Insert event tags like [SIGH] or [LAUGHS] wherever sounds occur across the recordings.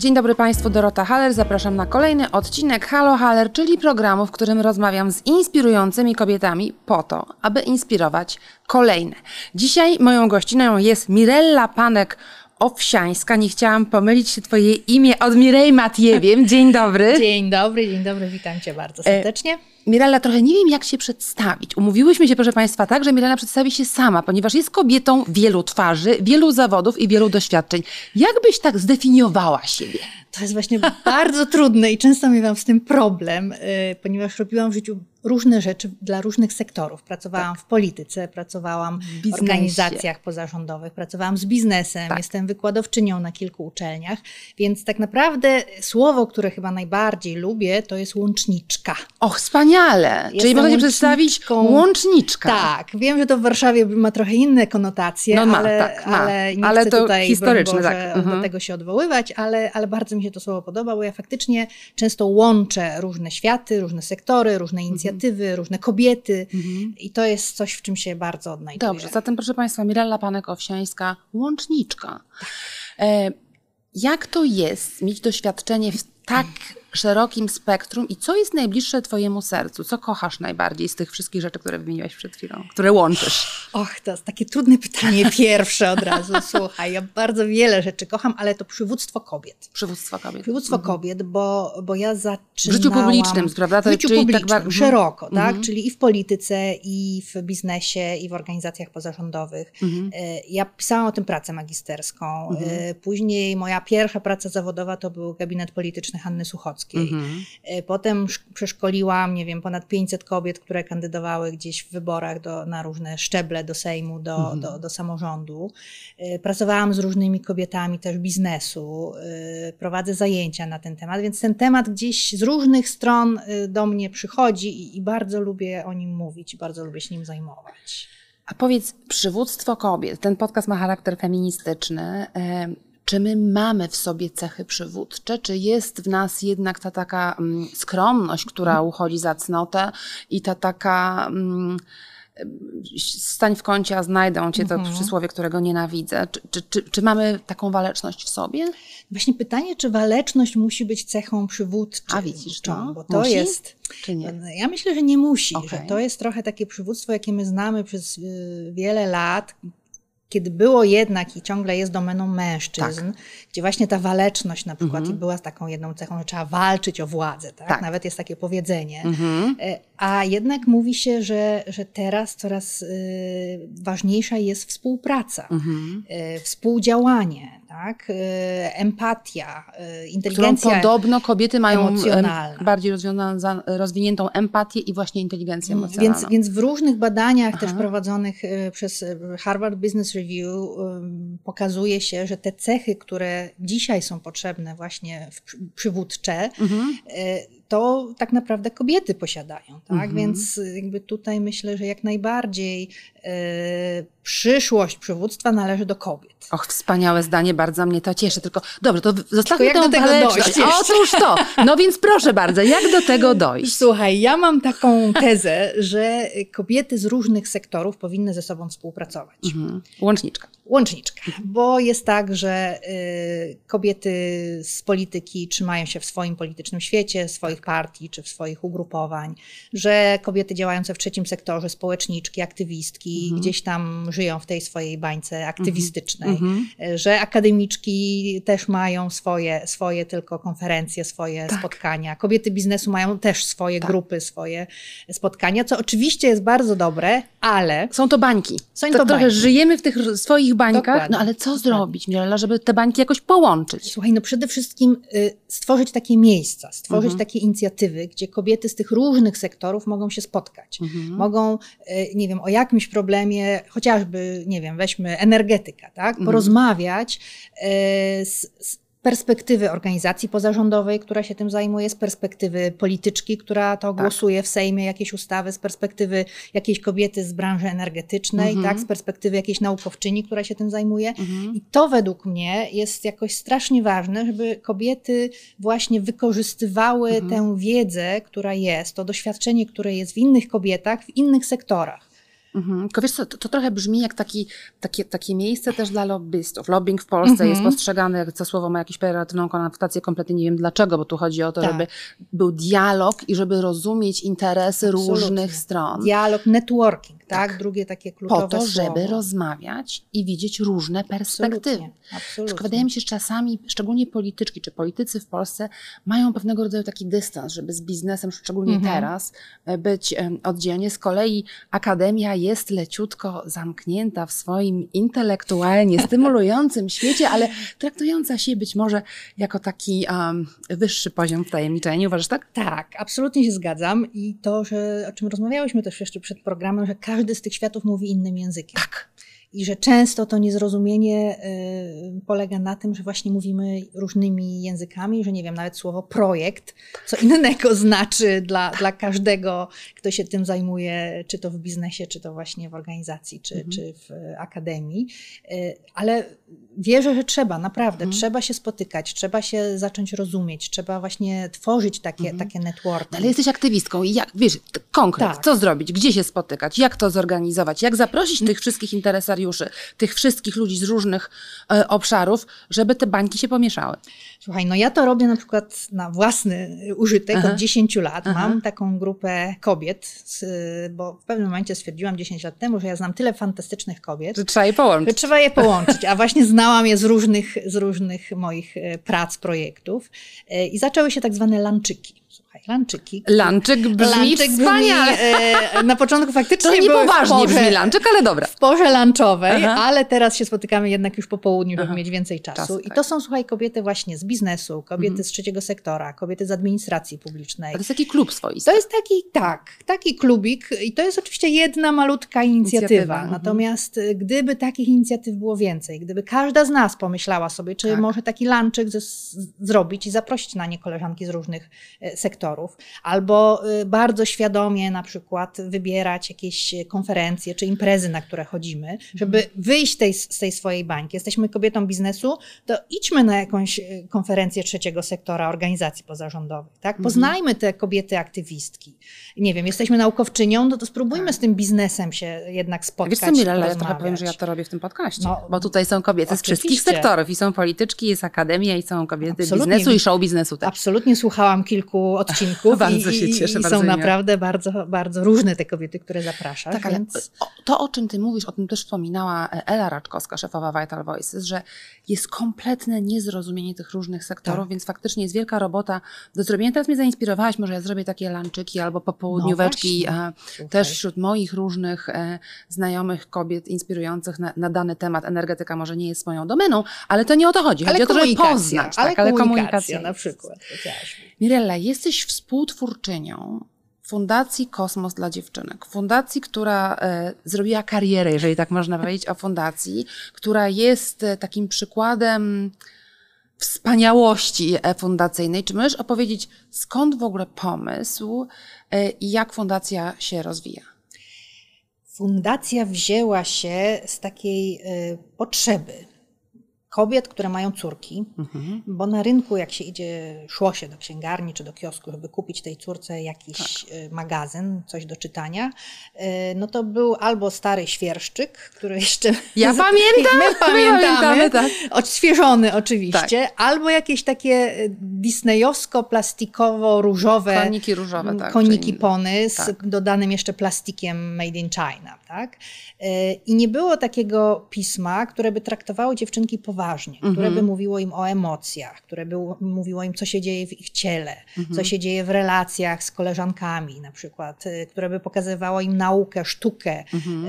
Dzień dobry Państwu, Dorota Haller. Zapraszam na kolejny odcinek Halo Haller, czyli programu, w którym rozmawiam z inspirującymi kobietami po to, aby inspirować kolejne. Dzisiaj moją gościną jest Mirella Panek. Owsiańska, nie chciałam pomylić się Twoje imię od Mirej Matiewiem. Dzień dobry. Dzień dobry, dzień dobry, witam Cię bardzo serdecznie. Mirella, trochę nie wiem, jak się przedstawić. Umówiłyśmy się, proszę Państwa, tak, że Mirella przedstawi się sama, ponieważ jest kobietą wielu twarzy, wielu zawodów i wielu doświadczeń. Jak byś tak zdefiniowała siebie? To jest właśnie bardzo trudne i często miałam z tym problem, y, ponieważ robiłam w życiu różne rzeczy dla różnych sektorów. Pracowałam tak. w polityce, pracowałam w, w organizacjach pozarządowych, pracowałam z biznesem, tak. jestem wykładowczynią na kilku uczelniach, więc tak naprawdę słowo, które chyba najbardziej lubię, to jest łączniczka. Och, wspaniale! Jestem Czyli można się przedstawić łączniczka. Tak, wiem, że to w Warszawie ma trochę inne konotacje, no, ma, ale, tak, ma. ale nie ale chcę to tutaj historyczne, Boże, tak. Mhm. do tego się odwoływać, ale, ale bardzo mi się to słowo podoba, bo ja faktycznie często łączę różne światy, różne sektory, różne inicjatywy, inicjatywy, różne kobiety mhm. i to jest coś, w czym się bardzo odnajduję. Dobrze, zatem proszę Państwa, Mirella Panek-Owsiańska, łączniczka. E, jak to jest mieć doświadczenie w tak szerokim spektrum i co jest najbliższe Twojemu sercu? Co kochasz najbardziej z tych wszystkich rzeczy, które wymieniłaś przed chwilą, które łączysz? Och, to jest takie trudne pytanie pierwsze od razu. [LAUGHS] Słuchaj, ja bardzo wiele rzeczy kocham, ale to przywództwo kobiet. Przywództwo kobiet. Przywództwo mhm. kobiet, bo, bo ja zaczynałam... W życiu publicznym, prawda? w życiu tak publicznym, tak szeroko, tak? Mhm. Czyli i w polityce, i w biznesie, i w organizacjach pozarządowych. Mhm. E, ja pisałam o tym pracę magisterską. Mhm. E, później moja pierwsza praca zawodowa to był gabinet polityczny Hanny Suchockiej Mhm. E, potem przeszkoliłam, nie wiem, ponad 500 kobiet, które kandydowały gdzieś w wyborach do, na różne szczeble do Sejmu, do, mhm. do, do samorządu. E, pracowałam z różnymi kobietami też biznesu, e, prowadzę zajęcia na ten temat, więc ten temat gdzieś z różnych stron do mnie przychodzi i, i bardzo lubię o nim mówić, bardzo lubię się nim zajmować. A powiedz, przywództwo kobiet, ten podcast ma charakter feministyczny. Czy my mamy w sobie cechy przywódcze, czy jest w nas jednak ta taka mm, skromność, która mhm. uchodzi za cnotę i ta taka mm, stań w kącie, a znajdą cię to mhm. przysłowie, którego nienawidzę. Czy, czy, czy, czy, mamy taką waleczność w sobie? Właśnie pytanie, czy waleczność musi być cechą przywódczą? A widzisz, no? Bo to musi? jest... Czy nie? Ja myślę, że nie musi. Okay. Że to jest trochę takie przywództwo, jakie my znamy przez y, wiele lat, kiedy było jednak i ciągle jest domeną mężczyzn, tak. gdzie właśnie ta waleczność na przykład mhm. była taką jedną cechą, że trzeba walczyć o władzę, tak? tak. Nawet jest takie powiedzenie. Mhm. E, a jednak mówi się, że, że teraz coraz y, ważniejsza jest współpraca, mhm. y, współdziałanie, tak? Y, empatia, y, inteligencja Którą podobno kobiety mają bardziej rozwiniętą empatię i właśnie inteligencję mm, emocjonalną. Więc, więc w różnych badaniach Aha. też prowadzonych y, przez Harvard Business Review pokazuje się, że te cechy, które dzisiaj są potrzebne właśnie w przywódcze, mhm to tak naprawdę kobiety posiadają, tak? Mhm. Więc jakby tutaj myślę, że jak najbardziej e, przyszłość przywództwa należy do kobiet. Och, wspaniałe zdanie, bardzo mnie to cieszy. Tylko dobrze, to zostawmy jak do tego dojść Otóż to. No więc proszę bardzo, jak do tego dojść? Słuchaj, ja mam taką tezę, że kobiety z różnych sektorów powinny ze sobą współpracować. Mhm. Łączniczka. Łączniczka, bo jest tak, że y, kobiety z polityki trzymają się w swoim politycznym świecie, swoich partii czy w swoich ugrupowań, że kobiety działające w trzecim sektorze, społeczniczki, aktywistki, mhm. gdzieś tam żyją w tej swojej bańce aktywistycznej, mhm. mhm. że akademiczki też mają swoje, swoje tylko konferencje, swoje tak. spotkania. Kobiety biznesu mają też swoje tak. grupy, swoje spotkania, co oczywiście jest bardzo dobre, ale... Są to bańki. Są to, to bańki. trochę żyjemy w tych swoich bańkach, Dokładnie. no ale co zrobić, Mirella, żeby te bańki jakoś połączyć? Słuchaj, no przede wszystkim y, stworzyć takie miejsca, stworzyć mhm. takie inicjatywy, gdzie kobiety z tych różnych sektorów mogą się spotkać. Mhm. Mogą, y, nie wiem, o jakimś problemie, chociażby, nie wiem, weźmy energetyka, tak? Mhm. Porozmawiać y, z, z perspektywy organizacji pozarządowej, która się tym zajmuje, z perspektywy polityczki, która to tak. głosuje w Sejmie jakieś ustawy, z perspektywy jakiejś kobiety z branży energetycznej, mhm. tak, z perspektywy jakiejś naukowczyni, która się tym zajmuje. Mhm. I to według mnie jest jakoś strasznie ważne, żeby kobiety właśnie wykorzystywały mhm. tę wiedzę, która jest, to doświadczenie, które jest w innych kobietach, w innych sektorach. Mhm. Tylko wiesz co, to, to, trochę brzmi jak taki, takie, takie miejsce też dla lobbystów. Lobbying w Polsce mhm. jest postrzegany, jak to słowo ma jakąś pejoratywną konotację, kompletnie nie wiem dlaczego, bo tu chodzi o to, tak. żeby był dialog i żeby rozumieć interesy Absolutnie. różnych stron. Dialog, networking, tak? tak? Drugie takie kluczowe Po to, słowo. żeby rozmawiać i widzieć różne perspektywy. Absolutnie. Tylko wydaje mi się, że czasami, szczególnie polityczki czy politycy w Polsce mają pewnego rodzaju taki dystans, żeby z biznesem, szczególnie mhm. teraz, e, być oddzielnie. Z kolei akademia jest leciutko zamknięta w swoim intelektualnie [LAUGHS] stymulującym świecie, ale traktująca się być może jako taki um, wyższy poziom wtajemniczenia. Nie uważasz tak? Tak, absolutnie się zgadzam. I to, że, o czym rozmawiałyśmy też jeszcze przed programem, że każdy z tych światów mówi innym językiem. Tak i że często to niezrozumienie y, polega na tym, że właśnie mówimy różnymi językami, że nie wiem, nawet słowo projekt, co innego [LAUGHS] znaczy dla, dla każdego, kto się tym zajmuje, czy to w biznesie, czy to właśnie w organizacji, czy, mhm. czy w akademii. Y, ale wierzę, że trzeba, naprawdę, mhm. trzeba się spotykać, trzeba się zacząć rozumieć, trzeba właśnie tworzyć takie, mhm. takie networki. Ale jesteś aktywistką i jak, wiesz, konkret, tak. co zrobić, gdzie się spotykać, jak to zorganizować, jak zaprosić tych wszystkich interesariuszy, tych wszystkich ludzi z różnych e, obszarów, żeby te bańki się pomieszały. Słuchaj, no ja to robię na przykład na własny użytek Aha. od 10 lat. Aha. Mam taką grupę kobiet, bo w pewnym momencie stwierdziłam 10 lat temu, że ja znam tyle fantastycznych kobiet. Że trzeba je połączyć. Trzeba je połączyć, a właśnie znałam je z różnych, z różnych moich e, prac, projektów. E, I zaczęły się tak zwane lanczyki. Lanczyki. Lanczyk brzmi Lanczyk wspaniale. Brzmi, e, na początku faktycznie To niepoważnie brzmi lanczyk, ale dobra. W porze lunchowej, Aha. ale teraz się spotykamy jednak już po południu, żeby Aha. mieć więcej czasu. Czas, I tak. to są, słuchaj, kobiety właśnie z biznesu, kobiety mhm. z trzeciego sektora, kobiety z administracji publicznej. To jest taki klub swoisty. To jest taki, tak, taki klubik i to jest oczywiście jedna malutka inicjatywa. inicjatywa. Mhm. Natomiast mhm. gdyby takich inicjatyw było więcej, gdyby każda z nas pomyślała sobie, czy tak. może taki lunczyk zrobić i zaprosić na nie koleżanki z różnych sektorów, sektorów, albo y, bardzo świadomie na przykład wybierać jakieś konferencje czy imprezy, na które chodzimy, żeby mhm. wyjść tej, z tej swojej bańki. Jesteśmy kobietą biznesu, to idźmy na jakąś y, konferencję trzeciego sektora, organizacji pozarządowych, tak? Mhm. Poznajmy te kobiety aktywistki. Nie wiem, jesteśmy naukowczynią, no to spróbujmy tak. z tym biznesem się jednak spotkać. Wiesz co, Mirella, ja trochę powiem, że ja to robię w tym podcaście, no, bo tutaj są kobiety oczywiście. z wszystkich sektorów i są polityczki, jest akademia i są kobiety Absolutnie. biznesu i show biznesu też. Absolutnie słuchałam kilku odcinków [LAUGHS] bardzo się cieszę. I, bardzo są naprawdę bardzo, bardzo różne te kobiety, które zapraszasz. Tak, więc... ale to, o czym ty mówisz, o tym też wspominała Ela Raczkowska, szefowa Vital Voices, że jest kompletne niezrozumienie tych różnych sektorów, tak. więc faktycznie jest wielka robota do zrobienia. Teraz mnie zainspirowałaś, może ja zrobię takie lanczyki albo popołudnióweczki no też wśród moich różnych e, znajomych kobiet inspirujących na, na, dany temat. Energetyka może nie jest moją domeną, ale to nie o to chodzi. Chodzi ale o to, żeby poznać. Ale, tak, ale komunikacja na przykład. Mirella, jesteś współtwórczynią Fundacji Kosmos dla Dziewczynek. Fundacji, która e, zrobiła karierę, jeżeli tak można powiedzieć, o fundacji, która jest e, takim przykładem wspaniałości e, fundacyjnej. Czy możesz opowiedzieć, skąd w ogóle pomysł e, i jak fundacja się rozwija? Fundacja wzięła się z takiej e, potrzeby kobiet, które mają córki, mhm. bo na rynku, jak się idzie, szło się do księgarni czy do kiosku, żeby kupić tej córce jakiś tak. Y, magazyn, coś do czytania, y, no to był albo stary świerszczyk, który jeszcze. Ja [LAUGHS] pamiętam! My pamiętamy, tak. odświeżony oczywiście, tak. albo jakieś takie y, disneyowsko-plastikowo-różowe. Koniki różowe, tak. Koniki pony z tak. dodanym jeszcze plastikiem made in China, tak? I nie było takiego pisma, które by traktowało dziewczynki poważnie, które by mhm. mówiło im o emocjach, które by mówiło im, co się dzieje w ich ciele, co mhm. się dzieje w relacjach z koleżankami, na przykład, y, które by pokazywało im naukę, sztukę. Mhm.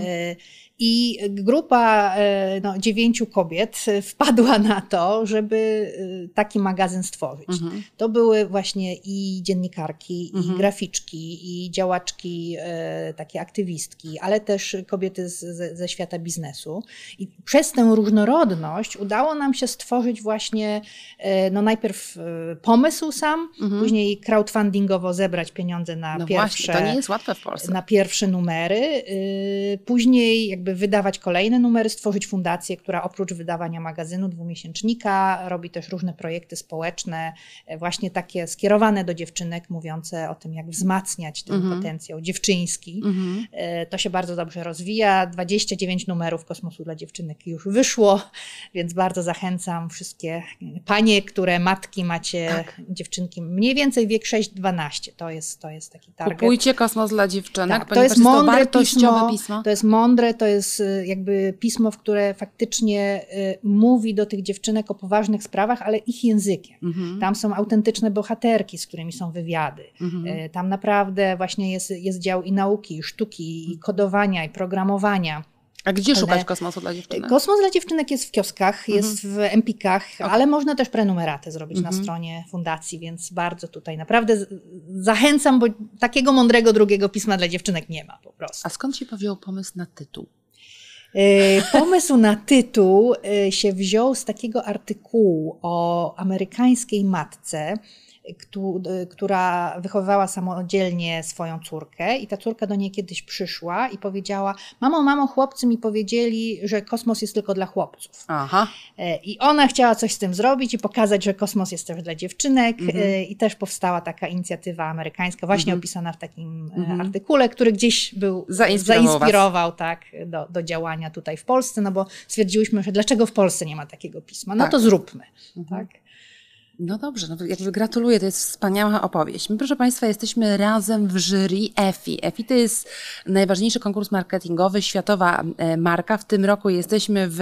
I grupa e, no, dziewięciu kobiet wpadła na to, żeby y, taki magazyn stworzyć. Mhm. To były właśnie i dziennikarki, mhm. i graficzki, i działaczki, e, takie aktywistki, ale też kobiety z, ze świata biznesu. I przez tę różnorodność udało nam się stworzyć właśnie, e, no najpierw pomysł sam, mhm. później crowdfundingowo zebrać pieniądze na no pierwsze. Właśnie, to nie jest łatwe w Polsce. Na pierwsze numery, później jakby żeby wydawać kolejne numery, stworzyć fundację, która oprócz wydawania magazynu dwumiesięcznika robi też różne projekty społeczne, e, właśnie takie skierowane do dziewczynek, mówiące o tym, jak wzmacniać ten mhm. potencjał dziewczyński. Mhm. E, to się bardzo dobrze rozwija. 29 numerów Kosmosu dla dziewczynek już wyszło, więc bardzo zachęcam wszystkie panie, które matki macie tak. dziewczynki mniej więcej wiek 6-12. To jest, to jest taki target. Kupujcie Kosmos dla dziewczynek, tak, to jest mądre to wartościowe pismo, pismo. To jest mądre, to jest y, jakby pismo, w które faktycznie y, mówi do tych dziewczynek o poważnych sprawach, ale ich językiem. Mhm. Tam są autentyczne bohaterki, z którymi są wywiady. Mhm. Y, tam naprawdę właśnie jest, jest dział i nauki, i sztuki, i kodowania, i programowania. A gdzie szukać kosmosu dla dziewczynek? Kosmos dla dziewczynek jest w kioskach, mhm. jest w Empikach, okay. ale można też prenumeratę zrobić mhm. na stronie fundacji, więc bardzo tutaj naprawdę zachęcam, bo takiego mądrego drugiego pisma dla dziewczynek nie ma po prostu. A skąd się powziął pomysł na tytuł? E, pomysł na tytuł e, się wziął z takiego artykułu o amerykańskiej matce, która wychowywała samodzielnie swoją córkę i ta córka do niej kiedyś przyszła i powiedziała, mamo, mamo, chłopcy mi powiedzieli, że kosmos jest tylko dla chłopców. Aha. E, I ona chciała coś z tym zrobić i pokazać, że kosmos jest też dla dziewczynek e, mhm. i też powstała taka inicjatywa amerykańska, właśnie mhm. opisana w takim e, mhm. artykule, który gieś był zainspirował, zainspirował tak, do, do działania tutaj w Polsce, no bo stwierdziłyśmy, że dlaczego w Polsce nie ma takiego pisma? No tak. to zróbmy. Mhm. Tak? No dobrze, no jakby gratuluję, to jest wspaniała opowieść. My, proszę Państwa, jesteśmy razem w jury EFI. EFI to jest najważniejszy konkurs marketingowy, światowa e, marka. W tym roku jesteśmy w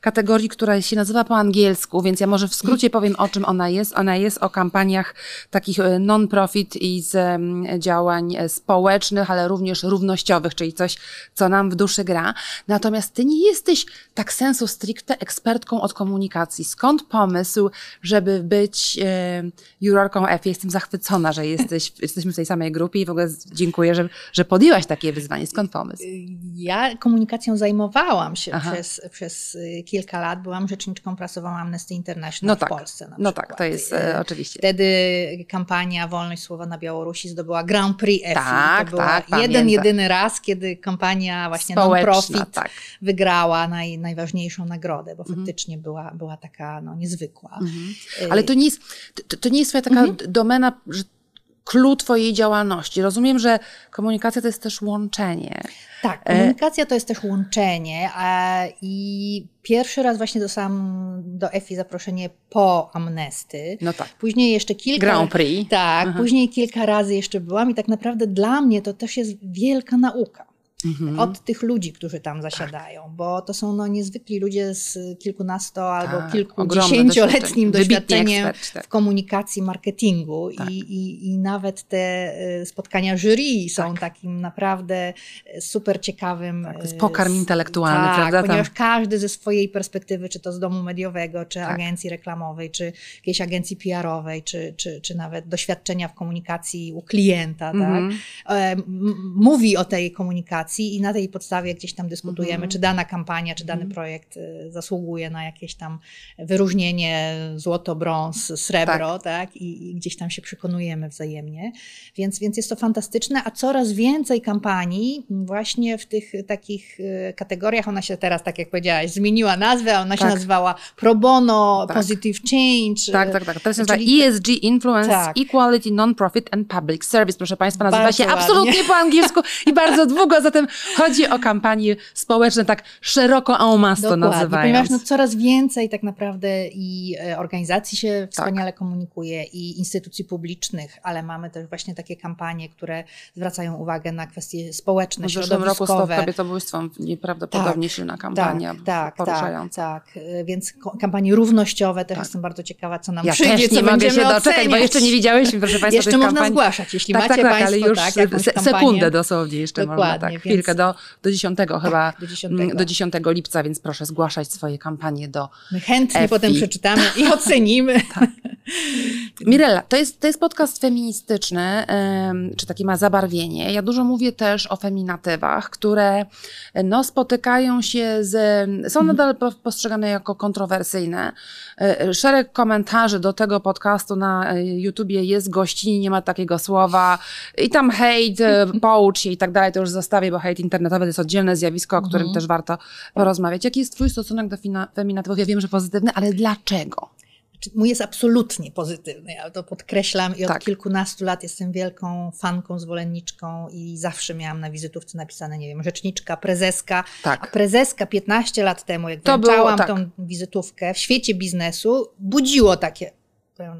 kategorii, która się nazywa po angielsku, więc ja może w skrócie powiem, o czym ona jest. Ona jest o kampaniach takich e, non-profit i z działań e, społecznych, ale również równościowych, czyli coś, co nam w duszy gra. Natomiast Ty nie jesteś tak sensu stricte ekspertką od komunikacji. Skąd pomysł, żeby być być e, jurorką F. Jestem zachwycona, że jesteś, [LAUGHS] jesteśmy w tej samej grupie i w ogóle dziękuję, że, że podjęłaś takie wyzwanie. Skąd pomysł? Ja komunikacją zajmowałam się przez, przez y, kilka lat. Byłam rzeczniczką prasową Amnesty International no tak, w Polsce. Na no tak, to jest e, oczywiście. Wtedy kampania Wolność Słowa na Białorusi zdobyła Grand Prix EFI. Tak, to tak, jeden, pamiętam. jedyny raz, kiedy kampania właśnie non-profit tak. wygrała naj, najważniejszą nagrodę, bo mhm. faktycznie była, była taka no, niezwykła. Mhm. Ale to to nie jest, to, to nie jest twoja taka mhm. domena, że clue twojej działalności. Rozumiem, że komunikacja to jest też łączenie. Tak, e, komunikacja to jest też łączenie a, i pierwszy raz właśnie dostałam do EFI zaproszenie po Amnesty. No tak. Później jeszcze kilka... Grand Prix. Tak, Aha. później kilka razy jeszcze byłam i tak naprawdę dla mnie to też jest wielka nauka mhm. od tych ludzi, którzy tam zasiadają, tak. bo to są no, niezwykli ludzie z kilkunasto albo tak, kilkudziesięcioletnim doświadczeniem eksperci, tak. w komunikacji, marketingu I, tak. i, i nawet te y, spotkania jury są tak. takim naprawdę y, super ciekawym... Tak, z pokarm intelektualny, tak, prawda? ponieważ każdy ze swojej perspektywy, czy to z domu mediowego, czy agencji reklamowej, czy jakiejś agencji PR-owej, czy, czy, czy nawet doświadczenia w komunikacji u klienta, mhm. tak? E, mówi o tej komunikacji i na tej podstawie gdzieś tam dyskutujemy, mm -hmm. czy dana kampania, czy dany mm -hmm. projekt y, zasługuje na jakieś tam wyróżnienie złoto, brąz, srebro, tak? tak? I, I, gdzieś tam się przekonujemy wzajemnie. Więc, więc jest to fantastyczne, a coraz więcej kampanii właśnie w tych takich y, kategoriach, ona się teraz, tak jak powiedziałaś, zmieniła nazwę, ona tak. się nazywała pro bono, tak. positive change. Tak, tak, tak. Teraz nazywa ESG, Influence, tak. Equality, Non-Profit and Public Service. Proszę Państwa, nazywa bardzo się ładnie. absolutnie po angielsku i bardzo długo, zatem chodzi o kampanie społeczne tak szeroko en masse to nazywając. Ponieważ no, coraz więcej tak naprawdę i e, organizacji się wspaniale tak. komunikuje i instytucji publicznych, ale mamy też właśnie takie kampanie, które zwracają uwagę na kwestie społeczne, w zeszłym roku Stop Kobietobójstwem nieprawdopodobnie tak, silna kampania tak, tak, poruszająca. Tak, tak, więc kampanie równościowe też tak. jestem bardzo ciekawa, co nam ja przyjdzie, też nie co mogę się doczekać, bo jeszcze nie widzieliśmy, proszę Państwa, Jeszcze można kampanii. zgłaszać, jeśli tak, macie tak, Państwo ale już tak, sekundę dosłownie jeszcze Dokładnie, można, tak, chwilkę, do, do 10 chyba, do 10. Mm, do 10 lipca, więc proszę zgłaszać swoje kampanie do My chętnie FI. potem przeczytamy i [LAUGHS] ocenimy. tak. Mirella, to jest, to jest podcast feministyczny, czy taki ma zabarwienie. Ja dużo mówię też o feminatywach, które no, spotykają się z, są mhm. nadal postrzegane jako kontrowersyjne. E, szereg komentarzy do tego podcastu na e, YouTubie jest gościni, nie ma takiego słowa i tam hejt, e, poucz się i tak dalej, to już zostawię, bo hejt internetowy to jest oddzielne zjawisko, o którym mhm. też warto porozmawiać. Jaki jest twój stosunek do feminatywów? Ja wiem, że pozytywny, ale dlaczego? mój jest absolutnie pozytywny, ja to podkreślam i od tak. kilkunastu lat jestem wielką fanką, zwolenniczką i zawsze miałam na wizytówce napisane, nie wiem, rzeczniczka, prezeska. Tak. A prezeska 15 lat temu, jak włączałam tak. tą wizytówkę w świecie biznesu, budziło takie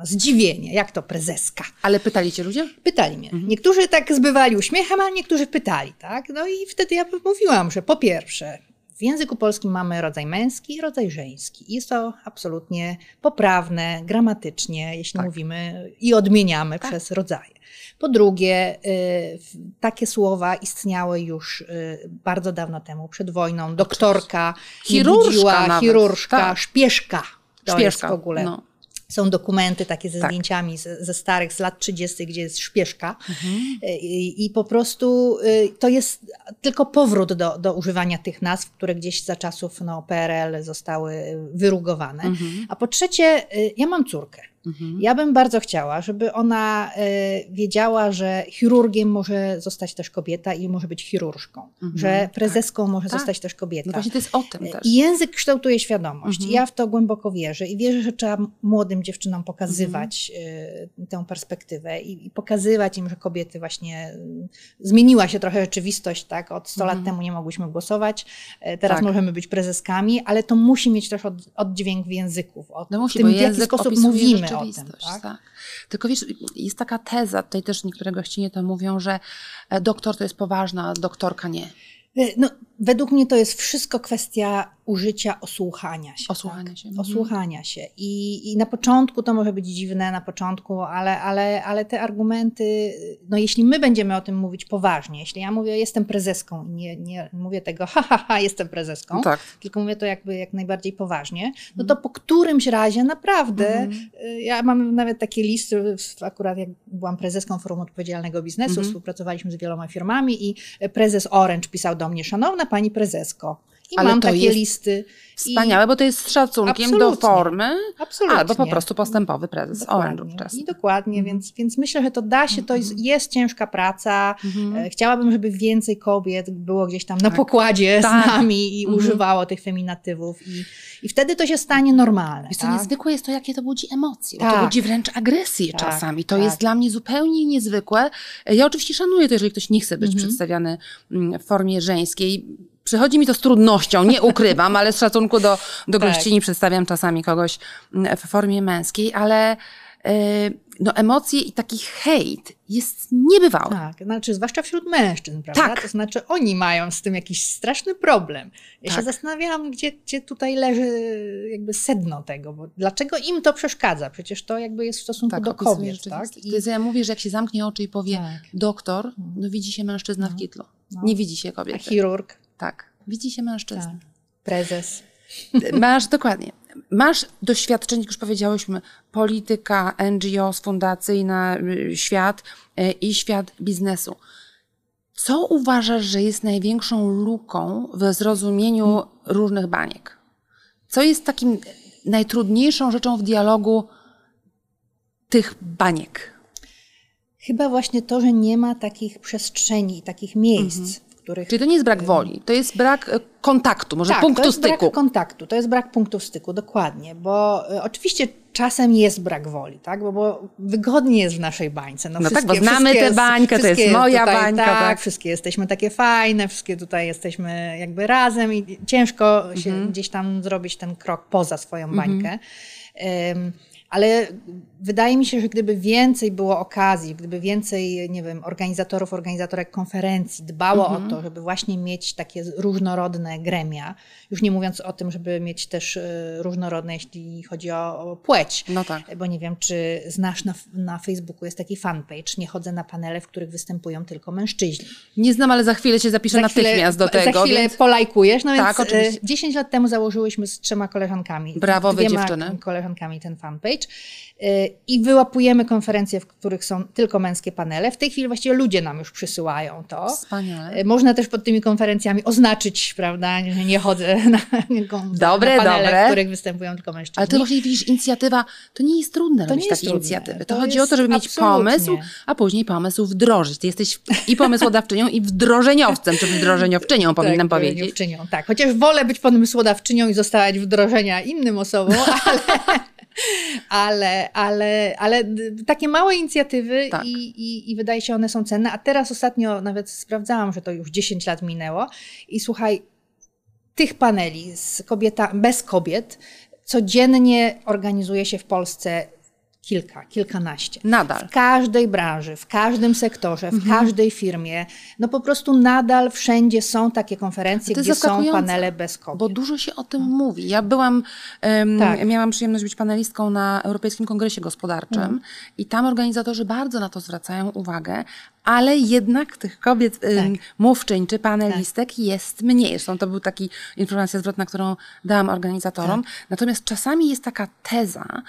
zdziwienie, jak to prezeska. Ale pytali cię ludzie? Pytali mnie. Mhm. Niektórzy tak zbywali uśmiechem, a niektórzy pytali, tak? No i wtedy ja mówiłam, że po pierwsze, w języku polskim mamy rodzaj męski i rodzaj żeński. Jest to absolutnie poprawne gramatycznie, jeśli tak. mówimy i odmieniamy tak. przez rodzaje. Po drugie, y, takie słowa istniały już y, bardzo dawno temu, przed wojną. Doktorka, chirurżka, chirurżka, tak. szpieszka. To Szpieszka. jest w ogóle. No. Są dokumenty takie ze tak. zdjęciami ze, ze, starych, z lat 30., gdzie jest szpieszka. Mhm. I, I, po prostu y, to jest tylko powrót do, do używania tych nazw, które gdzieś za czasów no, PRL zostały wyrugowane. Mhm. A po trzecie, y, ja mam córkę. Mhm. Ja bym bardzo chciała, żeby ona y, wiedziała, że chirurgiem może zostać też kobieta i może być chirurżką, mhm. że prezeską tak. może tak. zostać też kobieta. No właśnie to jest o tym też. I język kształtuje świadomość. Mhm. Ja w to głęboko wierzę i wierzę, że trzeba młodym dziewczynom pokazywać y, tę perspektywę i, i, pokazywać im, że kobiety właśnie zmieniła się trochę rzeczywistość, tak? Od 100 lat mhm. temu nie mogłyśmy głosować, teraz tak. możemy być prezeskami, ale to musi mieć też od, oddźwięk w języku, o no musi, tym, w jaki sposób mówimy rzeczywistość. Tym, tak? tak? Tylko wiesz, jest taka teza, tutaj też niektóre gościnie to mówią, że e, doktor to jest poważna, a doktorka nie. E, no, według mnie to jest wszystko kwestia użycia osłuchania się. Osłuchania tak? się. Mhm. Osłuchania się. I, I na początku to może być dziwne, na początku, ale, ale, ale te argumenty, no jeśli my będziemy o tym mówić poważnie, jeśli ja mówię, jestem prezeską, nie, nie mówię tego, ha, ha, ha, jestem prezeską, tak. tylko mówię to jakby jak najbardziej poważnie, no to po którymś razie naprawdę, mhm. Y, ja mam nawet takie listy, akurat jak byłam prezeską Forum Odpowiedzialnego Biznesu, mhm. współpracowaliśmy z wieloma firmami i prezes Orange pisał do mnie, szanowna pani prezesko, i Ale mam takie listy. Wspaniałe, I... bo to jest z szacunkiem Absolutnie. do formy, Absolutnie. albo po prostu postępowy prezes. Orange I dokładnie, mhm. więc, więc myślę, że to da się, to jest, mhm. jest ciężka praca. Mhm. E, chciałabym, żeby więcej kobiet było gdzieś tam na tak. pokładzie tak. z nami i używało tych feminatywów i, i wtedy to się stanie normalne. Wiesz, tak? co niezwykłe jest to, jakie to budzi emocje, tak. to budzi wręcz agresję tak, czasami. To jest tak. dla mnie zupełnie niezwykłe. Ja oczywiście szanuję to, jeżeli ktoś nie chce być przedstawiany mm, w formie żeńskiej Przychodzi mi to z trudnością, nie ukrywam, ale z szacunku do, do tak. gościni przedstawiam czasami kogoś mm, w formie męskiej, ale yy, no emocje i taki hejt jest niebywały. Tak, znaczy zwłaszcza wśród mężczyzn, prawda? Tak. To znaczy oni mają z tym jakiś straszny problem. Ja tak. się zastanawiałam, gdzie, gdzie tutaj leży jakby sedno tego, bo dlaczego im to przeszkadza? Przecież to jakby jest w stosunku tak, do kobiet, tak? I... ja mówię, że jak się zamknie oczy i powie tak. doktor, mhm. no widzi się mężczyzna no. w kitlu. No. Nie widzi się kobiety. A chirurg? Tak, widzi się mężczyzna. Tak. Prezes. Masz, dokładnie. Masz doświadczenie, jak już powiedziałyśmy, polityka, NGOs, fundacyjna, y, świat y, i świat biznesu. Co uważasz, że jest największą luką w zrozumieniu różnych baniek? Co jest takim najtrudniejszą rzeczą w dialogu tych baniek? Chyba właśnie to, że nie ma takich przestrzeni, takich miejsc, mhm których... Czyli to nie jest brak woli, to jest brak e, kontaktu, może tak, punktu to jest styku. brak kontaktu, to jest brak punktu styku, dokładnie, bo y, oczywiście czasem jest brak woli, tak? Bo, bo wygodnie jest w naszej bańce. No, no tak, bo znamy tę bańkę, to jest moja tutaj, bańka. Tak, tak, wszystkie jesteśmy takie fajne, wszystkie tutaj jesteśmy jakby razem i ciężko się mhm. gdzieś tam zrobić ten krok poza swoją bańkę. Mhm. Um, ale wydaje mi się, że gdyby więcej było okazji, gdyby więcej, nie wiem, organizatorów, organizatorek konferencji dbało mhm. o to, żeby właśnie mieć takie różnorodne gremia, już nie mówiąc o tym, żeby mieć też e, różnorodne, jeśli chodzi o, płeć. No tak. Bo nie wiem, czy znasz na, na Facebooku jest taki fanpage, nie chodzę na panele, w których występują tylko mężczyźni. Nie znam, ale za chwilę się zapiszę za chwilę, natychmiast do tego. Za chwilę więc... polajkujesz. No tak, więc e, oczywiście. 10 lat temu założyłyśmy z trzema koleżankami. Brawo, wy dziewczyny. koleżankami ten fanpage fanpage i wyłapujemy konferencje, w których są tylko męskie panele. W tej chwili właściwie ludzie nam już przysyłają to. Wspaniale. Można też pod tymi konferencjami oznaczyć, prawda, że nie chodzę [LAUGHS] na, dobre, na panele, dobre. w których występują tylko mężczyźni. Ale to właśnie widzisz, inicjatywa, to nie jest trudne To robić takie trudne. inicjatywy. To To, chodzi o to, żeby mieć absolutnie. pomysł, a później pomysł wdrożyć. Ty jesteś i pomysłodawczynią, i wdrożeniowcem, czy wdrożeniowczynią, powinnam tak, powiedzieć. Wdrożeniowczynią, tak. Chociaż wolę być pomysłodawczynią i zostawać wdrożenia innym osobom, [LAUGHS] ale, ale, ale, ale takie małe inicjatywy Tak. i, i, i wydaje się one są cenne. A teraz ostatnio nawet sprawdzałam, że to już 10 lat minęło i słuchaj, tych paneli z kobieta, bez kobiet codziennie organizuje się w Polsce kilka, kilkanaście. Nadal. W każdej branży, w każdym sektorze, w Mhm. każdej firmie, no po prostu nadal wszędzie są takie konferencje, gdzie są panele bez kobiet. Bo dużo się o tym mówi. Ja byłam, em, Tak. miałam przyjemność być panelistką na Europejskim Kongresie Gospodarczym Mhm. i tam organizatorzy bardzo na to zwracają uwagę, ale jednak tych kobiet em, mówczyń czy panelistek jest mniej. Zresztą to był taki informacja zwrotna, którą dałam organizatorom. Tak. Natomiast czasami jest taka teza,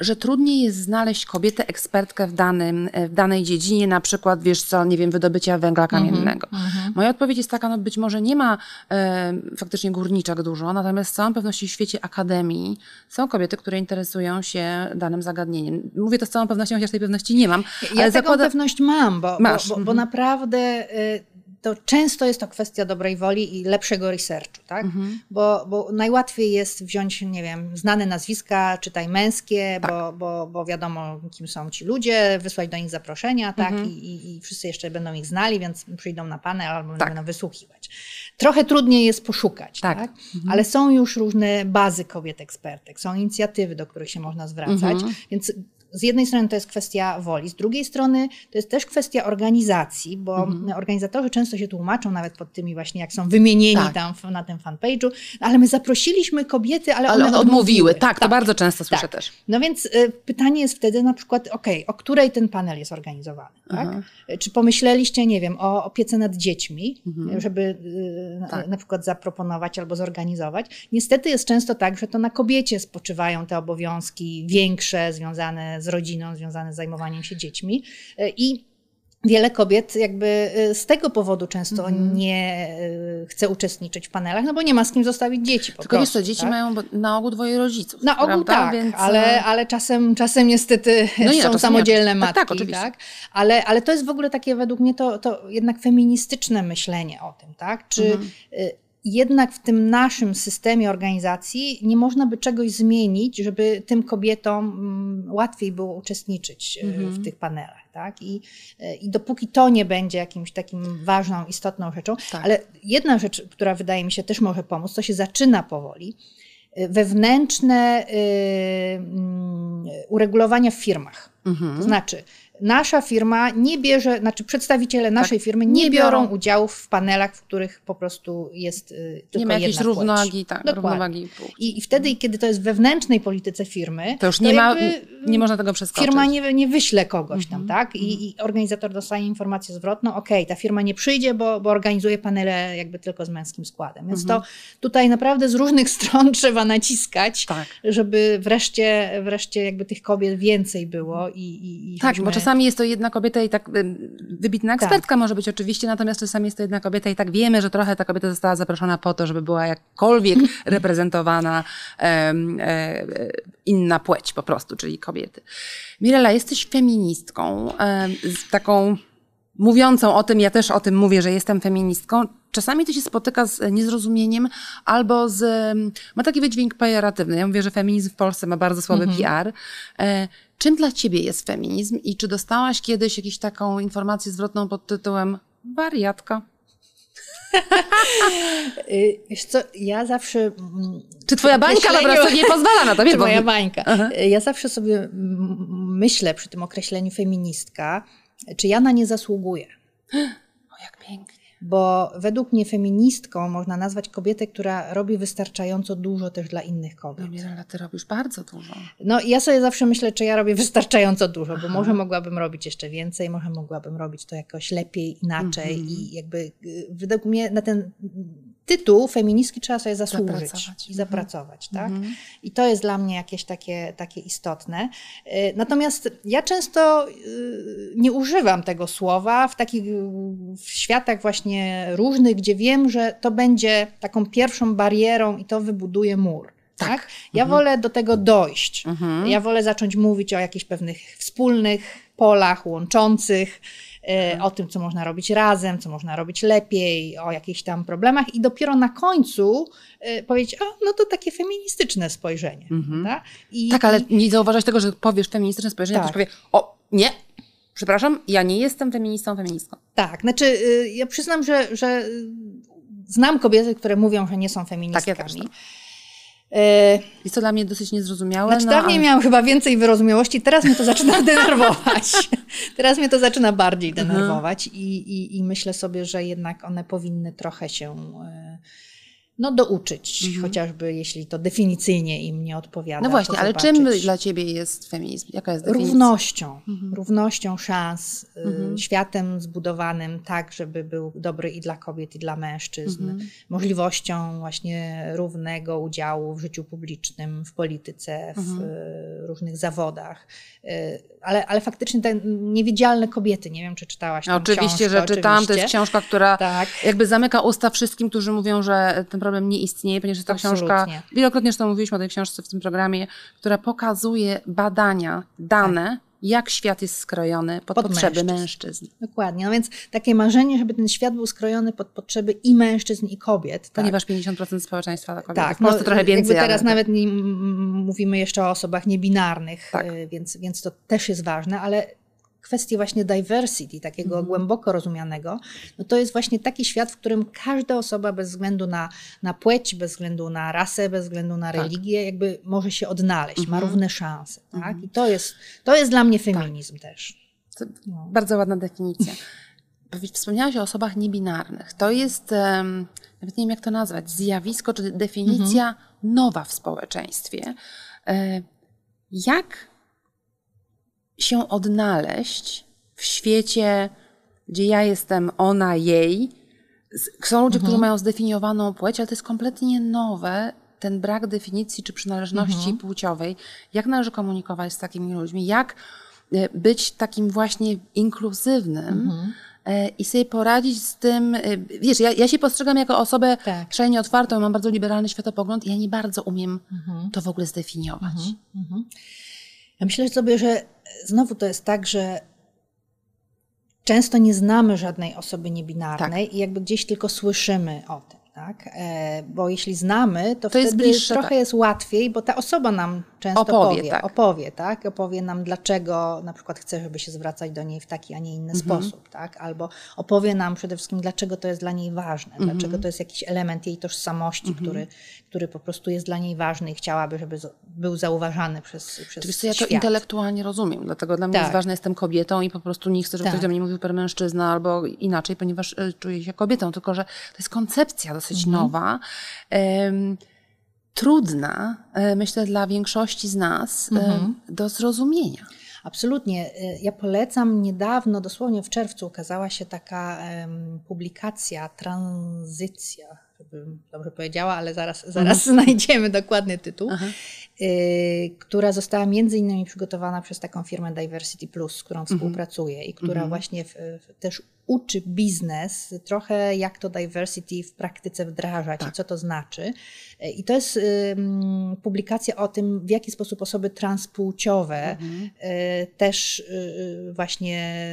że trudniej jest znaleźć kobietę ekspertkę w, danym, w danej dziedzinie, na przykład, wiesz co, nie wiem, wydobycia węgla Mhm, kamiennego. Moja odpowiedź jest taka, no być może nie ma e, faktycznie górniczek dużo, natomiast z całą pewnością w świecie akademii są kobiety, które interesują się danym zagadnieniem. Mówię to z całą pewnością, chociaż tej pewności nie mam, Ja ale taką pewność mam, bo, bo, bo, bo mhm. naprawdę y, to często jest to kwestia dobrej woli i lepszego researchu, tak? Mhm. Bo, bo najłatwiej jest wziąć, nie wiem, znane nazwiska, czytaj męskie, Tak. bo, bo, bo wiadomo, kim są ci ludzie, wysłać do nich zaproszenia, tak? Mhm. I, i, I wszyscy jeszcze będą ich znali, więc przyjdą na panel albo Tak. będą wysłuchiwać. Trochę trudniej jest poszukać, Tak. tak? Ale są już różne bazy kobiet ekspertek, są inicjatywy, do których się można zwracać, Mhm. więc z jednej strony to jest kwestia woli, z drugiej strony to jest też kwestia organizacji, bo Mhm. organizatorzy często się tłumaczą nawet pod tymi właśnie, jak są wymienieni Tak. tam na tym fanpage'u, ale my zaprosiliśmy kobiety, ale, Ale one odmówiły. odmówiły. Tak, to bardzo często słyszę Tak. też. No więc y, pytanie jest wtedy na przykład, okej, o której ten panel jest organizowany, tak? Aha. Czy pomyśleliście, nie wiem, o opiece nad dziećmi, Mhm. żeby y, na, Tak. na przykład zaproponować albo zorganizować? Niestety jest często tak, że to na kobiecie spoczywają te obowiązki większe, związane z rodziną, związane z zajmowaniem się dziećmi y, i Wiele kobiet jakby y, z tego powodu często Mhm. nie y, chce uczestniczyć w panelach, no bo nie ma z kim zostawić dzieci po Tylko wiesz prostu. co, dzieci tak? mają na ogół dwoje rodziców. Na ogół prawda? tak, Więc, ale, e, ale czasem, czasem niestety No nie, są czasem samodzielne nie. matki. Tak, tak, oczywiście. Ale, ale to jest w ogóle takie według mnie to, to jednak feministyczne myślenie o tym, tak? Czy Mhm. Y, jednak w tym naszym systemie organizacji nie można by czegoś zmienić, żeby tym kobietom mm, łatwiej było uczestniczyć y, Mhm. w tych panelach, tak? I, y, I dopóki to nie będzie jakimś takim ważną, istotną rzeczą, Tak. ale jedna rzecz, która wydaje mi się też może pomóc, to się zaczyna powoli, y, wewnętrzne y, mm, uregulowania w firmach. Mhm. To znaczy, nasza firma nie bierze, znaczy przedstawiciele naszej firmy nie, Tak. Nie biorą biorą. udziału w panelach, w których po prostu jest y, tylko Nie ma jakiejś jedna równowagi, tak, Dokładnie. równowagi. I, I wtedy, kiedy to jest w wewnętrznej polityce firmy, To już nie ma, nie można tego przeskoczyć. Firma nie, nie wyśle kogoś tam, Mhm, tak? I, I organizator dostaje informację zwrotną, okej, ta firma nie przyjdzie, bo, bo organizuje panele jakby tylko z męskim składem. Więc Mhm. to tutaj naprawdę z różnych [LAUGHS] stron trzeba naciskać, Tak. żeby wreszcie, wreszcie jakby tych kobiet więcej było i, i, i Tak, bo czasami jest to jedna kobieta i tak wybitna Tak. ekspertka może być oczywiście, natomiast czasami jest to jedna kobieta i tak wiemy, że trochę ta kobieta została zaproszona po to, żeby była jakkolwiek [LAUGHS] reprezentowana e, e, inna płeć po prostu, czyli kobiety. Mirela, jesteś feministką, em, z taką mówiącą o tym, ja też o tym mówię, że jestem feministką. Czasami to się spotyka z niezrozumieniem albo z. em, ma taki wydźwięk pejoratywny. Ja mówię, że feminizm w Polsce ma bardzo słaby PR. E, czym dla ciebie jest feminizm i czy dostałaś kiedyś jakąś taką informację zwrotną pod tytułem wariatka? [LAUGHS] Y, Wiesz co, ja zawsze... mm, Czy twoja bańka po prostu nie pozwala na to? Czy moja bańka. Aha. Y, Ja zawsze sobie mm, myślę przy tym określeniu feministka, czy ja na nie zasługuję. O, jak pięknie. Bo według mnie feministką można nazwać kobietę, która robi wystarczająco dużo też dla innych kobiet. No, Mirela, ty robisz bardzo dużo. No i ja sobie zawsze myślę, czy ja robię wystarczająco dużo, bo może mogłabym robić jeszcze więcej, może mogłabym robić to jakoś lepiej, inaczej Mhm. i jakby y, według mnie na ten tytuł feministki trzeba sobie zasłużyć Zapracować. i zapracować. Tak? Mhm. I to jest dla mnie jakieś takie, takie istotne. Y, Natomiast ja często y, nie używam tego słowa w takich w światach właśnie różnych, gdzie wiem, że to będzie taką pierwszą barierą i to wybuduje mur. Tak. Ja wolę do tego dojść. Mhm. Ja wolę zacząć mówić o jakichś pewnych wspólnych polach łączących, o tym, co można robić razem, co można robić lepiej, o jakichś tam problemach i dopiero na końcu e, powiedzieć, o, no to takie feministyczne spojrzenie. prawda? I, Tak, ale nie zauważasz tego, że powiesz feministyczne spojrzenie, Tak. ktoś powie, o, nie, przepraszam, ja nie jestem feministą, feministką. tak, znaczy y, ja przyznam, że, że y, znam kobiety, które mówią, że nie są feministkami. Tak, ja też tak. E, Jest to dla mnie dosyć niezrozumiałe. Znaczy, no, dawniej ale- miałam chyba więcej wyrozumiałości, teraz mnie to zaczyna [LAUGHS] denerwować. teraz mnie to zaczyna bardziej Mhm. denerwować i, i, i myślę sobie, że jednak one powinny trochę się e, no, douczyć, chociażby jeśli to definicyjnie im nie odpowiada. Mhm. No właśnie, ale czym dla ciebie jest feminizm? Jaka jest definicja? Równością, Mhm. równością szans, y, światem zbudowanym tak, żeby był dobry i dla kobiet, i dla mężczyzn, Mhm. możliwością właśnie równego udziału w życiu publicznym, w polityce, w Mhm. y, różnych zawodach. Y, Ale, ale faktycznie te niewidzialne kobiety, nie wiem, czy czytałaś Oczywiście, książkę, że czytałam. To jest oczywiście. książka, która Tak. jakby zamyka usta wszystkim, którzy mówią, że ten problem nie istnieje, ponieważ jest to książka, wielokrotnie zresztą mówiliśmy o tej książce w tym programie, która pokazuje badania, dane, jak świat jest skrojony pod, Pod potrzeby mężczyzn. mężczyzn. Dokładnie. No więc takie marzenie, żeby ten świat był skrojony pod potrzeby i mężczyzn, i kobiet. tak? Ponieważ 50% społeczeństwa to kobiety. Tak, Polsce trochę więcej. Jakby teraz ale... nawet nie, mówimy jeszcze o osobach niebinarnych, Tak. y, więc, więc to też jest ważne, ale kwestie właśnie diversity, takiego Mhm. głęboko rozumianego, no to jest właśnie taki świat, w którym każda osoba bez względu na, na płeć, bez względu na rasę, bez względu na Tak. religię, jakby może się odnaleźć, ma Mhm. równe szanse. Tak? I to jest, to jest dla mnie Tak. feminizm też. To No. Bardzo ładna definicja. [LAUGHS] Wspomniałaś o osobach niebinarnych. To jest, em, nawet nie wiem jak to nazwać, zjawisko czy definicja Mhm. nowa w społeczeństwie. E, Jak się odnaleźć w świecie, gdzie ja jestem ona, jej? Są ludzie, Mhm. którzy mają zdefiniowaną płeć, ale to jest kompletnie nowe, ten brak definicji czy przynależności Mhm. płciowej. Jak należy komunikować z takimi ludźmi? Jak e, być takim właśnie inkluzywnym Mhm. e, i sobie poradzić z tym. e, Wiesz, ja, ja się postrzegam jako osobę Tak. szalenie otwartą, mam bardzo liberalny światopogląd i ja nie bardzo umiem Mhm. to w ogóle zdefiniować. Ja myślę sobie, że znowu to jest tak, że często nie znamy żadnej osoby niebinarnej Tak. i jakby gdzieś tylko słyszymy o tym. Tak? E, bo jeśli znamy, to, To jest wtedy bliższe, trochę tak. jest łatwiej, bo ta osoba nam często Opowie, powie, tak. opowie, tak? opowie nam, dlaczego na przykład chce, żeby się zwracać do niej w taki, a nie inny Mhm. sposób. Tak? Albo opowie nam przede wszystkim, dlaczego to jest dla niej ważne, Mhm. dlaczego to jest jakiś element jej tożsamości, który, który po prostu jest dla niej ważny i chciałaby, żeby był zauważany przez, przez Czy wiesz co, ja to intelektualnie rozumiem, dlatego dla mnie Tak. jest ważne, jestem kobietą i po prostu nie chcę, żeby Tak. ktoś do mnie mówił per mężczyzna albo inaczej, ponieważ y, czuję się kobietą, tylko że to jest koncepcja dosyć Mhm. nowa, em, trudna, e, myślę, dla większości z nas e, Mhm. do zrozumienia. Absolutnie. Y, Ja polecam niedawno, dosłownie w czerwcu, ukazała się taka em, publikacja Tranzycja, żebym dobrze powiedziała, ale zaraz, zaraz [LAUGHS] znajdziemy dokładny tytuł, Aha. Y, która została między innymi przygotowana przez taką firmę Diversity Plus, z którą Mhm. współpracuję i która właśnie w, w, też uczy biznes trochę jak to diversity w praktyce wdrażać Tak. i co to znaczy. Y, I to jest ym, publikacja o tym, w jaki sposób osoby transpłciowe Mhm. y, też y, właśnie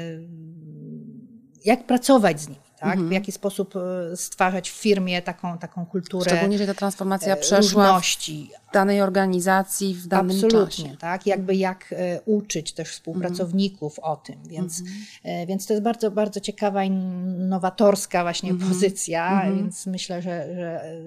jak pracować z nimi, tak? Mhm. w jaki sposób stwarzać w firmie taką, taką kulturę Szczególnie, że ta transformacja przeszła równości. Danej organizacji w danym Absolutnie, czasie. tak? Jakby jak e, uczyć też współpracowników o tym, więc, e, więc to jest bardzo, bardzo ciekawa, innowatorska właśnie pozycja, więc myślę, że, że e,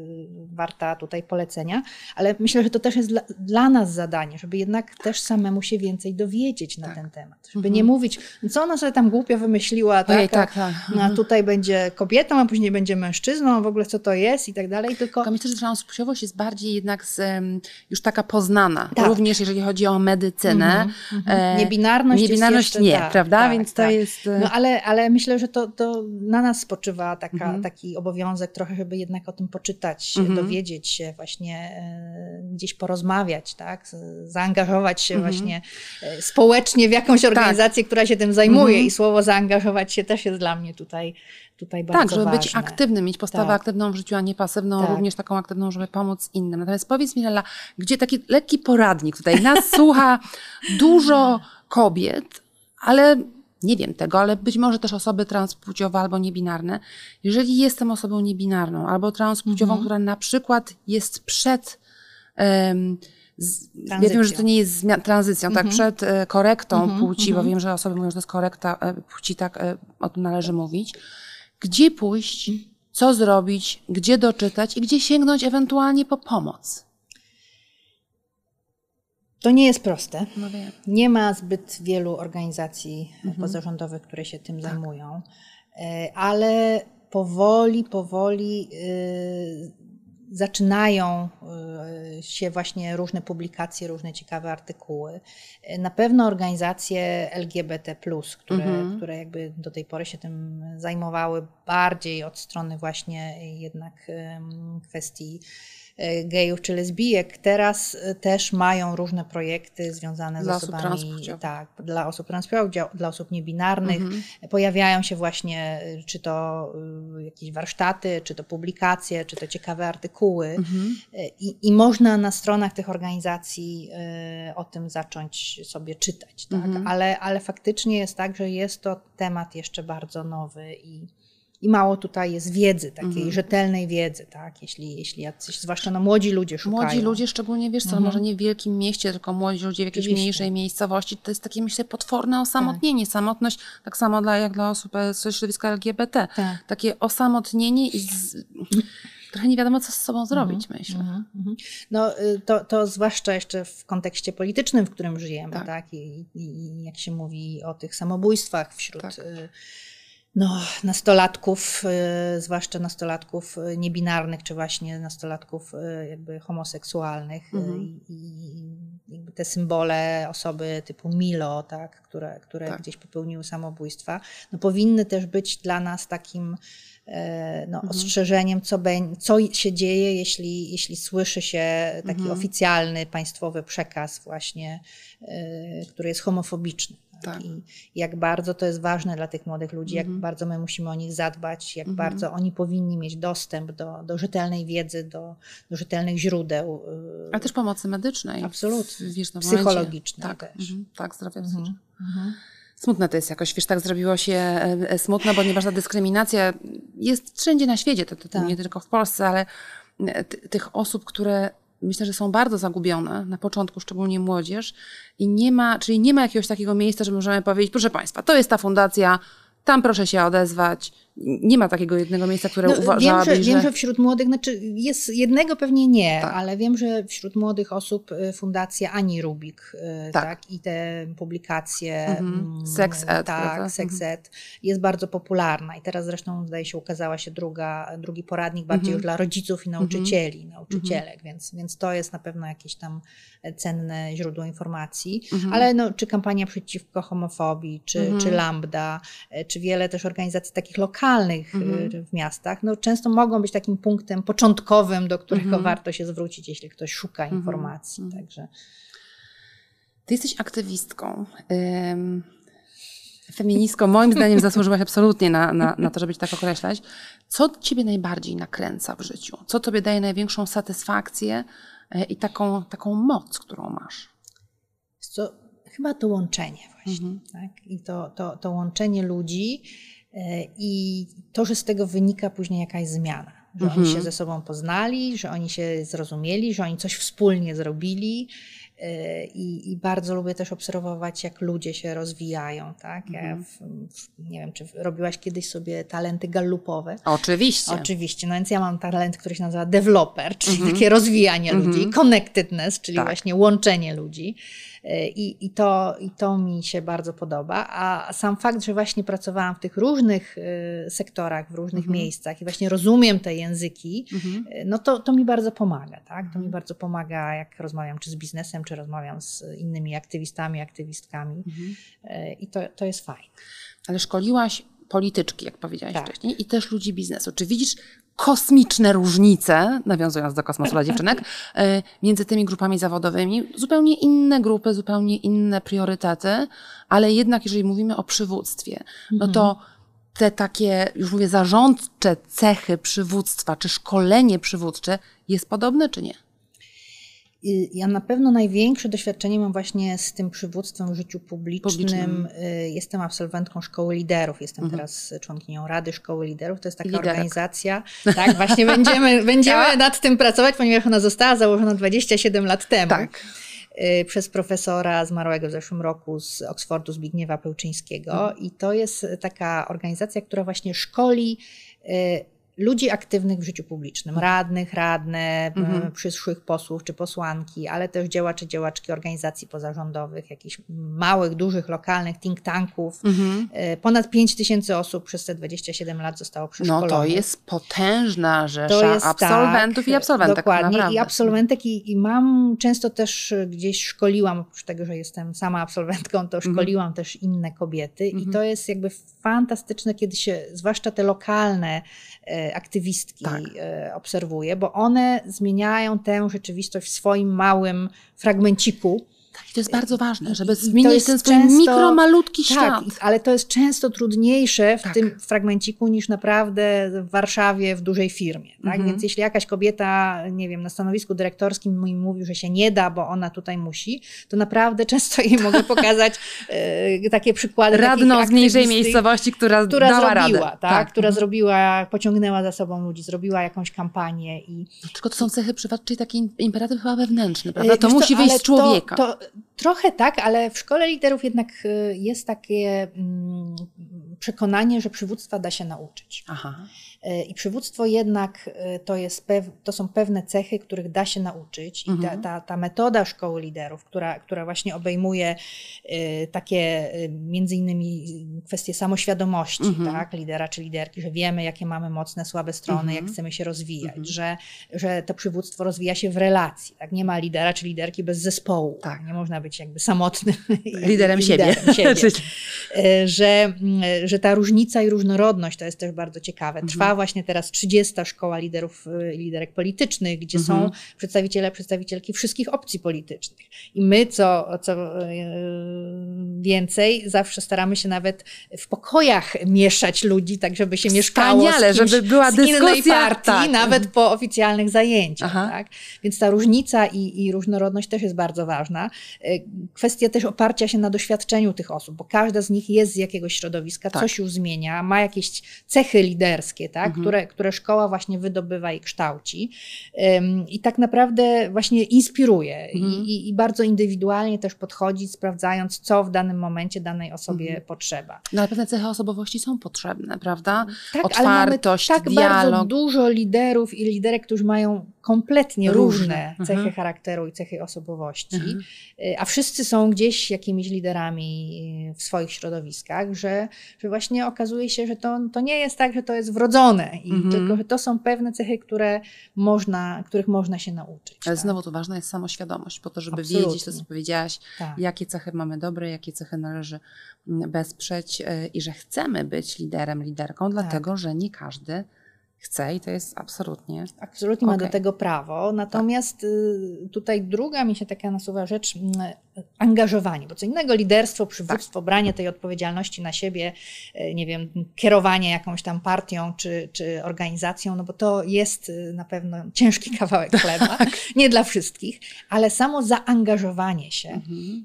warta tutaj polecenia, ale myślę, że to też jest dla, dla nas zadanie, żeby jednak też samemu się więcej dowiedzieć na ten temat, żeby nie mówić, co ona sobie tam głupio wymyśliła, tak? Ojej, tak, tak. a tutaj będzie kobietą, a później będzie mężczyzną, w ogóle co to jest i tak dalej. Tylko, tylko myślę, że transpłciowość jest bardziej jednak z, już taka poznana, tak. również jeżeli chodzi o medycynę. Mm -hmm. Niebinarność, Niebinarność jeszcze, nie, tak, prawda? Tak, Więc to tak. jest... No ale, ale myślę, że to, to na nas spoczywa taka, -hmm. taki obowiązek trochę, żeby jednak o tym poczytać, dowiedzieć się, właśnie e, gdzieś porozmawiać, tak? zaangażować się mhm. właśnie e, społecznie w jakąś tak. organizację, która się tym zajmuje i słowo zaangażować się też jest dla mnie tutaj tutaj bardzo Tak, żeby ważne. być aktywnym, mieć postawę tak. aktywną w życiu, a nie pasywną, tak. również taką aktywną, żeby pomóc innym. Natomiast powiedz mi, Lela, gdzie taki lekki poradnik tutaj nas [LAUGHS] słucha dużo kobiet, ale nie wiem tego, ale być może też osoby transpłciowe albo niebinarne. Jeżeli jestem osobą niebinarną albo transpłciową, mhm. która na przykład jest przed um, z, ja wiem, że to nie jest zmian, tranzycją, tak, mhm. przed e, korektą mhm, płci, bo mhm. wiem, że osoby mówią, że to jest korekta e, płci, tak e, o tym należy mówić. Gdzie pójść, co zrobić, gdzie doczytać i gdzie sięgnąć ewentualnie po pomoc? To nie jest proste. No nie ma zbyt wielu organizacji mhm. pozarządowych, które się tym tak. zajmują, ale powoli, powoli zaczynają e, się właśnie różne publikacje, różne ciekawe artykuły. Na pewno organizacje LGBT, które, mhm. które jakby do tej pory się tym zajmowały bardziej od strony właśnie jednak kwestii gejów czy lesbijek, teraz e, też mają różne projekty związane dla z osobami, tak, dla osób transpłciowych, dla osób niebinarnych. Mhm. Pojawiają się właśnie, e, czy to jakieś warsztaty, czy to publikacje, czy to ciekawe artykuły. Mhm. I, I, można na stronach tych organizacji o tym zacząć sobie czytać. Tak? Mhm. Ale, ale faktycznie jest tak, że jest to temat jeszcze bardzo nowy i i mało tutaj jest wiedzy, takiej mhm. rzetelnej wiedzy, tak? Jeśli, jeśli jacyś, zwłaszcza no, młodzi ludzie szukają. Młodzi ludzie, szczególnie wiesz co, mhm. może nie w wielkim mieście, tylko młodzi ludzie w jakiejś Oczywiście. mniejszej miejscowości, to jest takie, myślę, potworne osamotnienie. Tak. Samotność, tak samo dla, jak dla osób ze środowiska LGBT. Tak. Takie osamotnienie i z... trochę nie wiadomo, co z sobą zrobić, mhm. myślę. Mhm. mhm. No y, to, to zwłaszcza jeszcze w kontekście politycznym, w którym żyjemy, tak? tak? I, I, jak się mówi o tych samobójstwach wśród tak. Y, no, nastolatków, y, zwłaszcza nastolatków y, niebinarnych, czy właśnie nastolatków y, jakby homoseksualnych mhm. i, i te symbole osoby typu Milo, tak, które, które tak. gdzieś popełniły samobójstwa, no, powinny też być dla nas takim e, no, mhm. ostrzeżeniem, co, be, co się dzieje, jeśli, jeśli słyszy się taki mhm. oficjalny państwowy przekaz właśnie, e, który jest homofobiczny. Tak. I jak bardzo to jest ważne dla tych młodych ludzi, jak mhm. bardzo my musimy o nich zadbać, jak mhm. bardzo oni powinni mieć dostęp do, do rzetelnej wiedzy, do, do rzetelnych źródeł. A też pomocy medycznej. Absolutnie. Wiesz, Psychologicznej tak, też. Mhm. Tak, zdrowia psychicznego. Smutne to jest jakoś, wiesz, tak zrobiło się e, e, smutno, ponieważ ta dyskryminacja jest wszędzie na świecie, to, to tak. nie tylko w Polsce, ale e, tych osób, które myślę, że są bardzo zagubione, na początku szczególnie młodzież, i nie ma, czyli nie ma jakiegoś takiego miejsca, że możemy powiedzieć, proszę Państwa, to jest ta fundacja, tam proszę się odezwać, nie ma takiego jednego miejsca, które no, uważałabyś, wiem, że, że... Wiem, że wśród młodych, znaczy jest jednego pewnie nie, tak. ale wiem, że wśród młodych osób y, fundacja Ani Rubik y, tak. tak i te publikacje mhm. Mm, Sex Ed, tak, Sex mhm. Ed jest bardzo popularna i teraz zresztą zdaje się ukazała się druga, drugi poradnik bardziej mhm. już dla rodziców i nauczycieli, mhm. nauczycielek, więc, więc to jest na pewno jakieś tam cenne źródło informacji, mhm. ale no, czy kampania przeciwko homofobii, czy, czy Lambda, e, czy wiele też organizacji takich lokalnych lokalnych mhm. w miastach, no, często mogą być takim punktem początkowym, do którego mhm. warto się zwrócić, jeśli ktoś szuka mhm. informacji. Także. Ty jesteś aktywistką. feministką, moim zdaniem zasłużyłaś absolutnie na, na, na to, żeby cię tak określać. Co ciebie najbardziej nakręca w życiu? Co tobie daje największą satysfakcję e, i taką, taką moc, którą masz? Co, chyba to łączenie właśnie. Mhm. Tak? I to, to, to łączenie ludzi, I to, że z tego wynika później jakaś zmiana, że mhm. oni się ze sobą poznali, że oni się zrozumieli, że oni coś wspólnie zrobili Y, I, I, bardzo lubię też obserwować, jak ludzie się rozwijają. Tak? Ja mhm. w, w, nie wiem, czy robiłaś kiedyś sobie talenty gallupowe? Oczywiście. Oczywiście. No więc ja mam talent, który się nazywa developer, czyli mhm. takie rozwijanie mhm. ludzi, connectedness, czyli tak. właśnie łączenie ludzi. I, i, to, I to mi się bardzo podoba. A sam fakt, że właśnie pracowałam w tych różnych y, sektorach, w różnych mhm. miejscach i właśnie rozumiem te języki, mhm. Y, no to, to mi bardzo pomaga. Tak? To mi mhm. bardzo pomaga, jak rozmawiam czy z biznesem, czy rozmawiam z innymi aktywistami, aktywistkami. Mhm. Y, I to, to jest fajne. Ale szkoliłaś polityczki, jak powiedziałaś tak. wcześniej, i też ludzi biznesu. Czy widzisz kosmiczne różnice, nawiązując do kosmosu dla dziewczynek, [LAUGHS] e, między tymi grupami zawodowymi. Zupełnie inne grupy, zupełnie inne priorytety, ale jednak jeżeli mówimy o przywództwie, no to mhm. te takie, już mówię, zarządcze cechy przywództwa, czy szkolenie przywódcze jest podobne, czy nie? Ja na pewno największe doświadczenie mam właśnie z tym przywództwem w życiu publicznym. publicznym. Y, jestem absolwentką Szkoły Liderów, jestem mhm. teraz członkinią Rady Szkoły Liderów. To jest taka Liderek. organizacja. [LAUGHS] Tak, właśnie będziemy, będziemy nad tym pracować, ponieważ ona została założona 27 lat temu. Tak y, przez profesora zmarłego w zeszłym roku z Oksfordu Zbigniewa Pełczyńskiego. Mhm. I to jest taka organizacja, która właśnie szkoli y, ludzi aktywnych w życiu publicznym, radnych, radne, mhm. przyszłych posłów czy posłanki, ale też działaczy, działaczki organizacji pozarządowych, jakichś małych, dużych, lokalnych think tanków. Mhm. E, ponad 5 tysięcy osób przez te 27 lat zostało przeszkolonych. No to jest potężna rzesza jest, absolwentów tak, i absolwentek. Dokładnie, naprawdę. i absolwentek i, i, mam, często też gdzieś szkoliłam, oprócz tego, że jestem sama absolwentką, to mhm. szkoliłam mhm. też inne kobiety i to jest jakby fantastyczne, kiedy się, zwłaszcza te lokalne E, aktywistki tak. E, obserwuję, bo one zmieniają tę rzeczywistość w swoim małym fragmenciku tak, to jest bardzo ważne, żeby zmienić ten swój często, mikro, malutki tak, świat. ale to jest często trudniejsze w tak. tym fragmenciku niż naprawdę w Warszawie w dużej firmie. Tak? Mhm. Więc jeśli jakaś kobieta, nie wiem, na stanowisku dyrektorskim mi mówi, że się nie da, bo ona tutaj musi, to naprawdę [LAUGHS] często jej mogę pokazać e, takie przykłady. Radną z mniejszej miejscowości, która, która dała zrobiła, radę. Tak? tak? Która mhm. zrobiła, pociągnęła za sobą ludzi, zrobiła jakąś kampanię. I... Tylko to są cechy przywódcze i taki imperatyw chyba wewnętrzny, prawda? To Wiesz musi wyjść z człowieka. To, to, Trochę tak, ale w szkole liderów jednak y, jest takie mm, przekonanie, że przywództwa da się nauczyć. Aha. E, I przywództwo jednak e, to, jest to są pewne cechy, których da się nauczyć. I ta, mhm. ta, ta metoda szkoły liderów, która, która właśnie obejmuje e, takie między innymi kwestie samoświadomości mhm. tak, lidera czy liderki, że wiemy, jakie mamy mocne, słabe strony, mhm. jak chcemy się rozwijać, że, że to przywództwo rozwija się w relacji. Tak? Nie ma lidera czy liderki bez zespołu. Tak. Nie można być jakby samotnym liderem, siebie. siebie. [LAUGHS] że, że ta różnica i różnorodność to jest też bardzo ciekawe. Trwa właśnie teraz 30. Szkoła Liderów y, Liderek Politycznych, gdzie mhm. są przedstawiciele, przedstawicielki wszystkich opcji politycznych. I my, co, co y, więcej, zawsze staramy się nawet w pokojach mieszać ludzi, tak żeby się mieszkało Wspaniale, z kimś, żeby była dyskusja. partii, tak. nawet mhm. po oficjalnych zajęciach. Tak? Więc ta różnica i, i różnorodność też jest bardzo ważna. Y, kwestia też oparcia się na doświadczeniu tych osób, bo każda z nich jest z jakiegoś środowiska, tak. coś już zmienia, ma jakieś cechy liderskie, tak? mhm. które, które szkoła właśnie wydobywa i kształci. I tak naprawdę właśnie inspiruje mhm. I, i, bardzo indywidualnie też podchodzi, sprawdzając, co w danym momencie danej osobie mhm. potrzeba. No ale pewne cechy osobowości są potrzebne, prawda? Tak, Otwartość, ale mamy tak dialog. bardzo dużo liderów i liderek, którzy mają kompletnie różne, różne cechy mhm. charakteru i cechy osobowości, mhm. Y, a wszyscy są gdzieś jakimiś liderami w swoich środowiskach, że, że właśnie okazuje się, że to, to nie jest tak, że to jest wrodzone, i mhm. tylko że to są pewne cechy, które można, których można się nauczyć. Ale tak? znowu to ważna jest samoświadomość, po to, żeby Absolutnie. wiedzieć to, co powiedziałaś, tak. jakie cechy mamy dobre, jakie cechy należy mm, wesprzeć y, i że chcemy być liderem, liderką, dlatego tak. że nie każdy chce i to jest absolutnie. Absolutnie okay. ma do tego prawo. Natomiast tak. tutaj druga mi się taka nasuwa rzecz, mm, angażowanie, bo co innego liderstwo, przywództwo, tak. branie tej odpowiedzialności na siebie, y, nie wiem, kierowanie jakąś tam partią czy, czy organizacją, no bo to jest y, na pewno ciężki [LAUGHS] kawałek chleba, tak. nie dla wszystkich, ale samo zaangażowanie się mhm.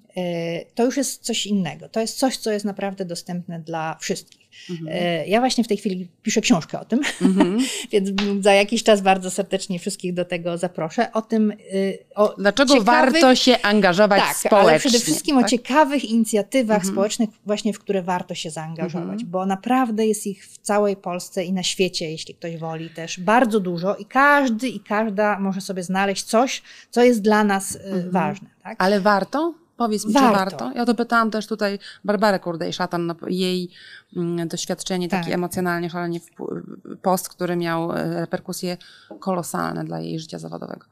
to już jest coś innego. To jest coś, co jest naprawdę dostępne dla wszystkich. Mhm. Ja właśnie w tej chwili piszę książkę o tym, mhm. [LAUGHS] więc za jakiś czas bardzo serdecznie wszystkich do tego zaproszę. O tym, o Dlaczego ciekawych, warto się angażować tak, społecznie? ale przede wszystkim tak? o ciekawych inicjatywach mhm. społecznych właśnie, w które warto się zaangażować, mhm. bo naprawdę jest ich w całej Polsce i na świecie, jeśli ktoś woli też, bardzo dużo i każdy i każda może sobie znaleźć coś, co jest dla nas mhm. ważne. Tak? Ale warto? Powiedz mi, warto. czy warto? Ja to pytałam też tutaj Barbarę Kurdej-Szatan, no, jej mm, doświadczenie tak. takie emocjonalnie szalenie post, który miał e, reperkusje kolosalne dla jej życia zawodowego.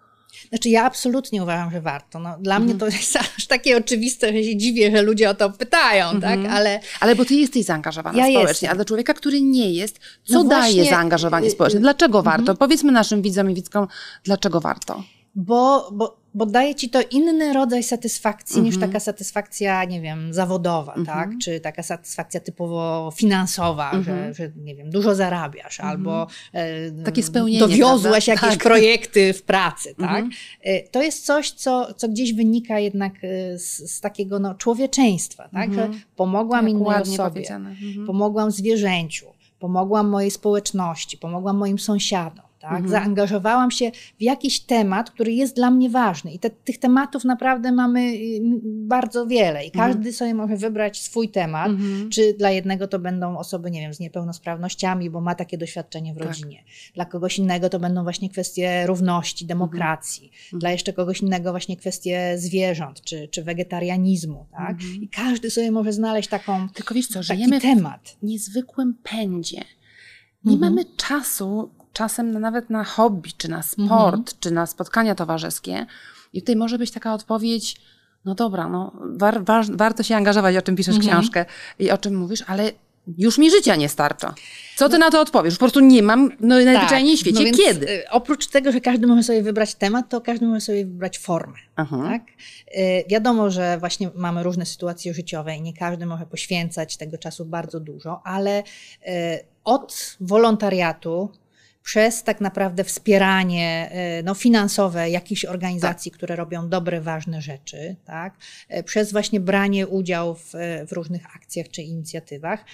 Znaczy ja absolutnie uważam, że warto. No, dla mnie to jest [LAUGHS] aż takie oczywiste, że się dziwię, że ludzie o to pytają, tak? Ale, Ale bo ty jesteś zaangażowana ja społecznie, jestem. a dla człowieka, który nie jest, co no daje właśnie, zaangażowanie społeczne? Dlaczego warto? Powiedzmy naszym widzom i widzkom, dlaczego warto? Bo, bo bo daje ci to inny rodzaj satysfakcji niż mhm. taka satysfakcja, nie wiem, zawodowa, mhm. tak? Czy taka satysfakcja typowo finansowa, że, mhm. że, nie wiem, dużo zarabiasz albo e, Takie spełnienie, dowiozłaś prawda? jakieś tak. projekty w pracy, tak? E, to jest coś, co, co gdzieś wynika jednak e, z, z takiego no, człowieczeństwa, tak? Że pomogłam Jak innej osobie, pomogłam zwierzęciu, pomogłam mojej społeczności, pomogłam moim sąsiadom tak? Mhm. Zaangażowałam się w jakiś temat, który jest dla mnie ważny. I te, tych tematów naprawdę mamy y, bardzo wiele. I każdy mhm. sobie może wybrać swój temat. Mhm. Czy dla jednego to będą osoby, nie wiem, z niepełnosprawnościami, bo ma takie doświadczenie w tak. rodzinie. Dla kogoś innego to będą właśnie kwestie równości, demokracji. Mhm. Dla jeszcze kogoś innego właśnie kwestie zwierząt, czy, czy wegetarianizmu. Tak? Mhm. I każdy sobie może znaleźć taką, Tylko wiesz co, żyjemy temat. w niezwykłym pędzie. Nie mhm. mamy czasu czasem na, nawet na hobby, czy na sport, mhm. czy na spotkania towarzyskie. I tutaj może być taka odpowiedź, no dobra, no, war, war, warto się angażować, o czym piszesz mhm. książkę i o czym mówisz, ale już mi życia nie starcza. Co ty na to odpowiesz? Po prostu nie mam no, najzwyczajniej tak, w świecie. No Kiedy? Y, oprócz tego, że każdy może sobie wybrać temat, to każdy może sobie wybrać formę. Tak? Y, wiadomo, że właśnie mamy różne sytuacje życiowe i nie każdy może poświęcać tego czasu bardzo dużo, ale y, od wolontariatu przez tak naprawdę wspieranie e, no, finansowe jakichś organizacji, tak. które robią dobre, ważne rzeczy, tak? E, przez właśnie branie udziału w, w różnych akcjach czy inicjatywach.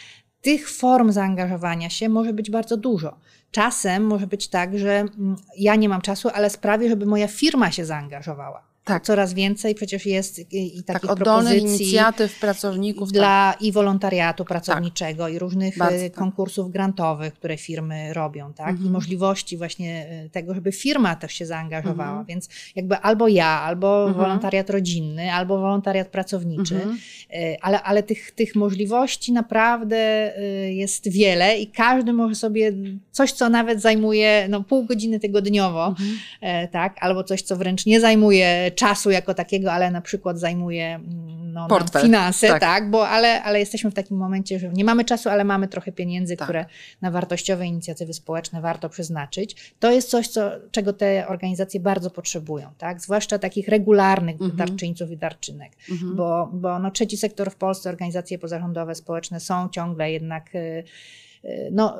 Tych form zaangażowania się może być bardzo dużo. Czasem może być tak, że mm, ja nie mam czasu, ale sprawię, żeby moja firma się zaangażowała. Tak. Coraz więcej przecież jest i, i takich tak, propozycji. inicjatyw pracowników. Dla tak. i wolontariatu pracowniczego tak. i różnych Bardzo, e, tak. konkursów grantowych, które firmy robią, tak? Mhm. I możliwości właśnie e, tego, żeby firma też się zaangażowała. Mhm. Więc jakby albo ja, albo mhm. wolontariat rodzinny, albo wolontariat pracowniczy, mhm. e, ale, ale tych, tych możliwości naprawdę jest wiele i każdy może sobie coś, co nawet zajmuje no, pół godziny tygodniowo, mhm. tak? Albo coś, co wręcz nie zajmuje czasu jako takiego, ale na przykład zajmuje mm, no, finanse, tak, tak bo, ale, ale jesteśmy w takim momencie, że nie mamy czasu, ale mamy trochę pieniędzy, tak. które na wartościowe inicjatywy społeczne warto przeznaczyć. To jest coś, co, czego te organizacje bardzo potrzebują, tak? zwłaszcza takich regularnych mhm. darczyńców i darczynek, mhm. bo, bo no, trzeci sektor w Polsce, organizacje pozarządowe, społeczne są ciągle jednak y, no,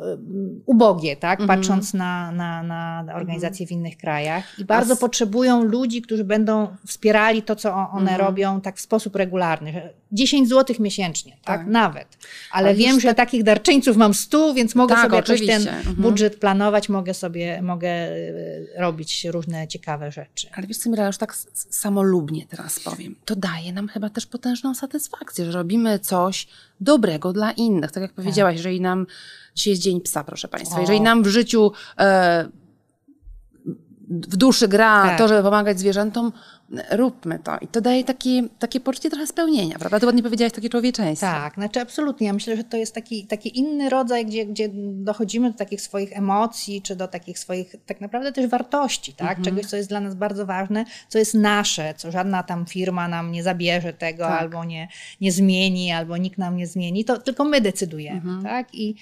ubogie, tak? Mhm. patrząc na, na, na organizacje w innych krajach. I bardzo potrzebują ludzi, którzy będą wspierali to, co one mhm. robią tak w sposób regularny. 10 zł miesięcznie, tak? tak? Nawet. Ale, Ale wiem, że te... takich darczyńców mam 100, więc mogę tak, sobie jakoś ten mhm. budżet planować, mogę sobie, mogę e, robić różne ciekawe rzeczy. Ale wiesz co, Mira, już tak samolubnie teraz powiem. To daje nam chyba też potężną satysfakcję, że robimy coś dobrego dla innych. Tak jak tak. powiedziałaś, jeżeli nam dzisiaj jest Dzień Psa, proszę Państwa, jeżeli nam w życiu e, w duszy gra tak. to, żeby pomagać zwierzętom, róbmy to. I to daje takie, takie poczucie trochę spełnienia, prawda? Ty ładnie powiedziałaś, takie człowieczeństwo. Tak, znaczy absolutnie. Ja myślę, że to jest taki, taki inny rodzaj, gdzie, gdzie dochodzimy do takich swoich emocji, czy do takich swoich tak naprawdę też wartości, tak? Mhm. Czegoś, co jest dla nas bardzo ważne, co jest nasze, co żadna tam firma nam nie zabierze tego, tak. albo nie, nie zmieni, albo nikt nam nie zmieni, to tylko my decydujemy, mhm. tak? I,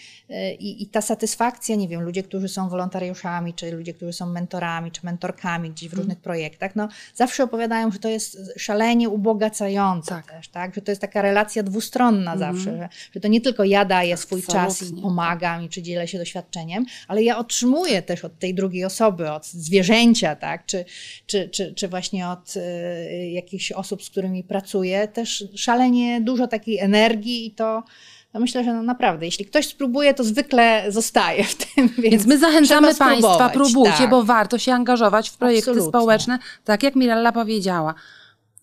i, I ta satysfakcja, nie wiem, ludzie, którzy są wolontariuszami, czy ludzie, którzy są mentorami, czy mentorkami gdzieś w mhm. różnych projektach, no zawsze opowiadają, że to jest szalenie ubogacające tak. też, tak? Że to jest taka relacja dwustronna mm. zawsze, że, że to nie tylko ja daję swój Absolutnie. czas i pomagam i czy dzielę się doświadczeniem, ale ja otrzymuję też od tej drugiej osoby, od zwierzęcia, tak? Czy, czy, czy, czy właśnie od y, jakichś osób, z którymi pracuję, też szalenie dużo takiej energii i to to myślę, że no naprawdę, jeśli ktoś spróbuje, to zwykle zostaje w tym. [LAUGHS] Więc, Więc my zachęcamy Państwa, próbujcie, tak. bo warto się angażować w projekty Absolutnie. społeczne, tak jak Mirella powiedziała.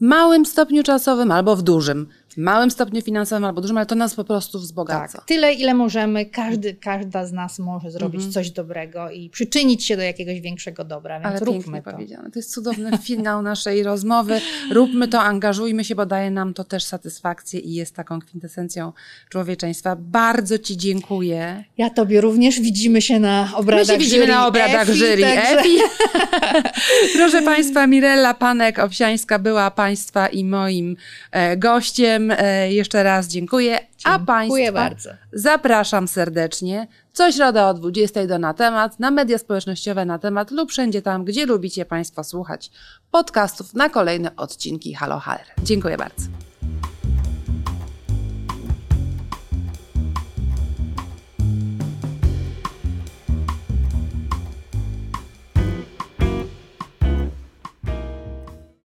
W małym stopniu czasowym albo w dużym. Małym stopniu finansowym albo dużym, ale to nas po prostu wzbogaca. Tak, tyle ile możemy, każdy, każda z nas może zrobić Mhm. coś dobrego i przyczynić się do jakiegoś większego dobra, więc Ale róbmy to. powiedziane. To jest cudowny [LAUGHS] finał naszej rozmowy. Róbmy to, angażujmy się, bo daje nam to też satysfakcję i jest taką kwintesencją człowieczeństwa. Bardzo Ci dziękuję. Ja Tobie również widzimy się na My obradach się widzimy na obradach EFI, jury także- EFI. [LAUGHS] [LAUGHS] Proszę Państwa, Mirella Panek-Owsiańska była Państwa i moim e, gościem. E, jeszcze raz dziękuję. A Dziękuję Państwa bardzo. zapraszam serdecznie co środę o 20 do na temat, na media społecznościowe na temat lub wszędzie tam, gdzie lubicie Państwo słuchać podcastów na kolejne odcinki Halo HR. Dziękuję bardzo.